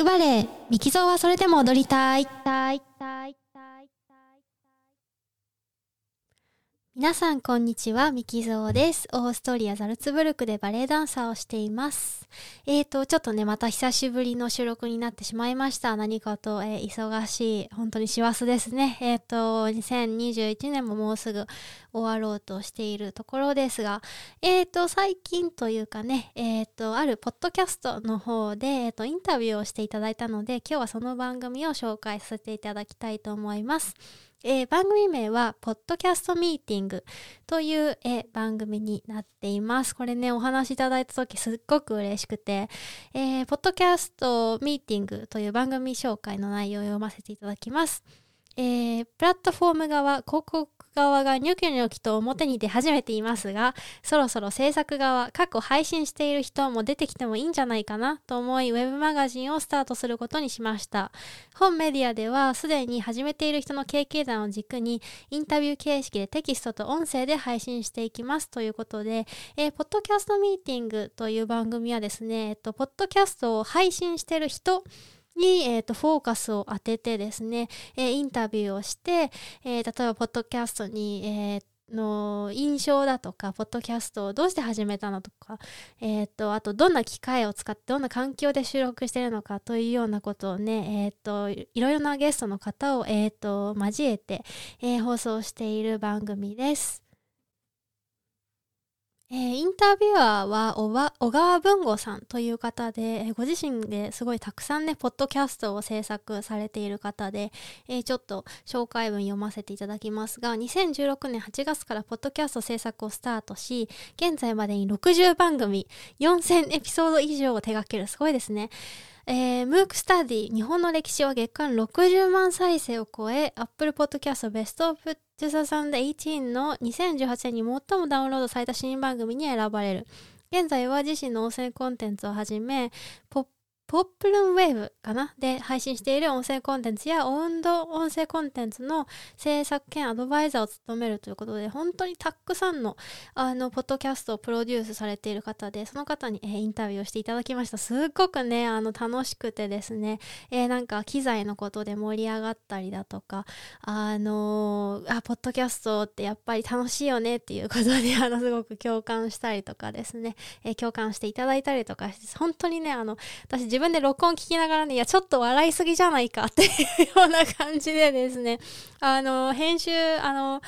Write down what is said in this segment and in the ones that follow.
くバレーミキゾーはそれでも踊りたい。たいたい皆さんこんにちは。ミキゾーです。オーストリアザルツブルクでバレエダンサーをしています。えーとちょっとねまた久しぶりの収録になってしまいました。何かと、えー、忙しい本当に師走ですね。えっ、ー、と2021年ももうすぐ終わろうとしているところですがえっ、ー、と最近というかねえっ、とあるポッドキャストの方で、えーとインタビューをしていただいたので今日はその番組を紹介させていただきたいと思います。えー、番組名は、ポッドキャストミーティングという、えー、番組になっています。これね、お話いただいた時すっごく嬉しくて、えー、ポッドキャストミーティングという番組紹介の内容を読ませていただきます。えー、プラットフォーム側、広告側がニョキニョキと表に出始めていますが、そろそろ制作側、過去配信している人も出てきてもいいんじゃないかなと思い、ウェブマガジンをスタートすることにしました。本メディアでは、すでに始めている人の経験談を軸に、インタビュー形式でテキストと音声で配信していきますということで、えー、ポッドキャストミーティングという番組はですね、えっと、ポッドキャストを配信している人、に、えーと、フォーカスを当ててですね、えー、インタビューをして、えー、例えばポッドキャストに、えーの印象だとか、ポッドキャストをどうして始めたのとか、えっ、ー、と、あとどんな機械を使って、どんな環境で収録してるのかというようなことをね、えっ、ー、と、いろいろなゲストの方を、えっ、ー、と、交えて、え放送している番組です。えー、インタビュアーは小川文吾さんという方で、えー、ご自身ですごいたくさんね、ポッドキャストを制作されている方で、えー、ちょっと紹介文読ませていただきますが、2016年8月からポッドキャスト制作をスタートし、現在までに60番組、4000エピソード以上を手掛ける、すごいですね。えー、ムークスタディ日本の歴史は月間60万再生を超え Apple Podcast ベストオブ2018の2018年に最もダウンロードされた新番組に選ばれる。現在は自身の音声コンテンツをはじめポッポップルンウェーブかな？で配信している音声コンテンツやオウンド音声コンテンツの制作兼アドバイザーを務めるということで、本当にたくさんの、あの、ポッドキャストをプロデュースされている方で、その方に、えー、インタビューをしていただきました。すっごくね、あの、楽しくてですね、えー、なんか機材のことで盛り上がったりだとか、あのー、あ、ポッドキャストってやっぱり楽しいよねっていうことで、あの、すごく共感したりとかですね、え共感していただいたりとかして、本当にね、あの、私自分で録音聞きながらね、いや、ちょっと笑いすぎじゃないかっていうような感じでですね、あの、編集、あの、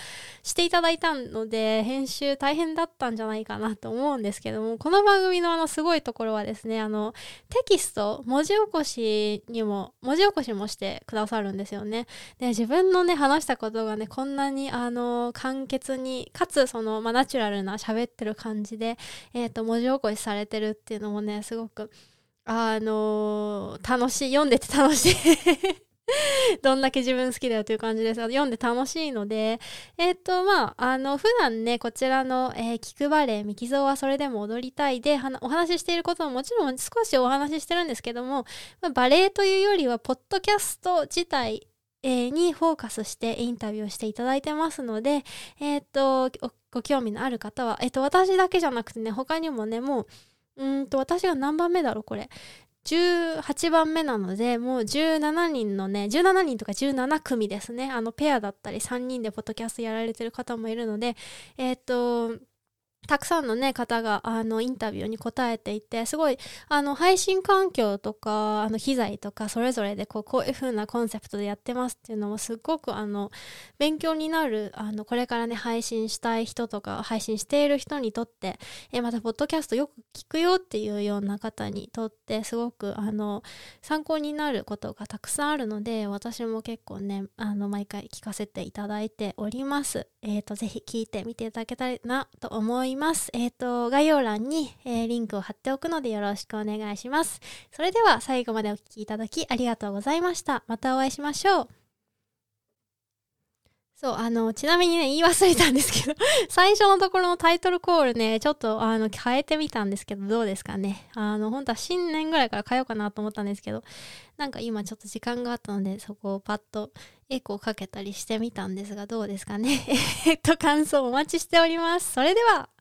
していただいたので、編集大変だったんじゃないかなと思うんですけども、この番組のあの、すごいところはですね、あの、テキスト、文字起こしにも、文字起こしもしてくださるんですよね。で、自分のね、話したことがね、こんなに、あの、簡潔に、かつ、その、まあ、ナチュラルな喋ってる感じで、えっ、ー、と、文字起こしされてるっていうのもね、すごく、あのー、楽しい、読んでて楽しい。どんだけ自分好きだよという感じです。が、読んで楽しいので、えっ、と、まあ、あの、普段ね、こちらの、えー、聞くバレエ、ミキゾーはそれでも踊りたいで、お話ししていることももちろん少しお話ししてるんですけども、まあ、バレエというよりは、ポッドキャスト自体、にフォーカスしてインタビューしていただいてますので、えっ、と、ご興味のある方は、えっ、と、私だけじゃなくてね、他にもね、もう、うんと、私が何番目だろう、これ。18番目なので、もう17人のね、17人とか17組ですね。あの、ペアだったり3人でポッドキャストやられてる方もいるので、えっ、ー、と、たくさんのね、方が、あの、インタビューに答えていて、すごい、あの、配信環境とか、あの、機材とか、それぞれで、こう、こういう風なコンセプトでやってますっていうのも、すっごく、あの、勉強になる、あの、これからね、配信したい人とか、配信している人にとって、え、また、ポッドキャストよく聞くよっていうような方にとって、すごく、あの、参考になることがたくさんあるので、私も結構ね、あの、毎回聞かせていただいております。えっ、ー、と、ぜひ聞いてみていただけたらな、と思います。えっ、ー、と、概要欄に、えー、リンクを貼っておくのでよろしくお願いします。それでは最後までお聴きいただきありがとうございました。またお会いしましょう。そう、あの、ちなみにね、言い忘れたんですけど 最初のところのタイトルコールね、ちょっと、あの、変えてみたんですけど、どうですかね。あの、本当は新年ぐらいから変えようかなと思ったんですけど、なんか今ちょっと時間があったので、そこをパッとエコーかけたりしてみたんですが、どうですかね。えっと、感想お待ちしております。それでは。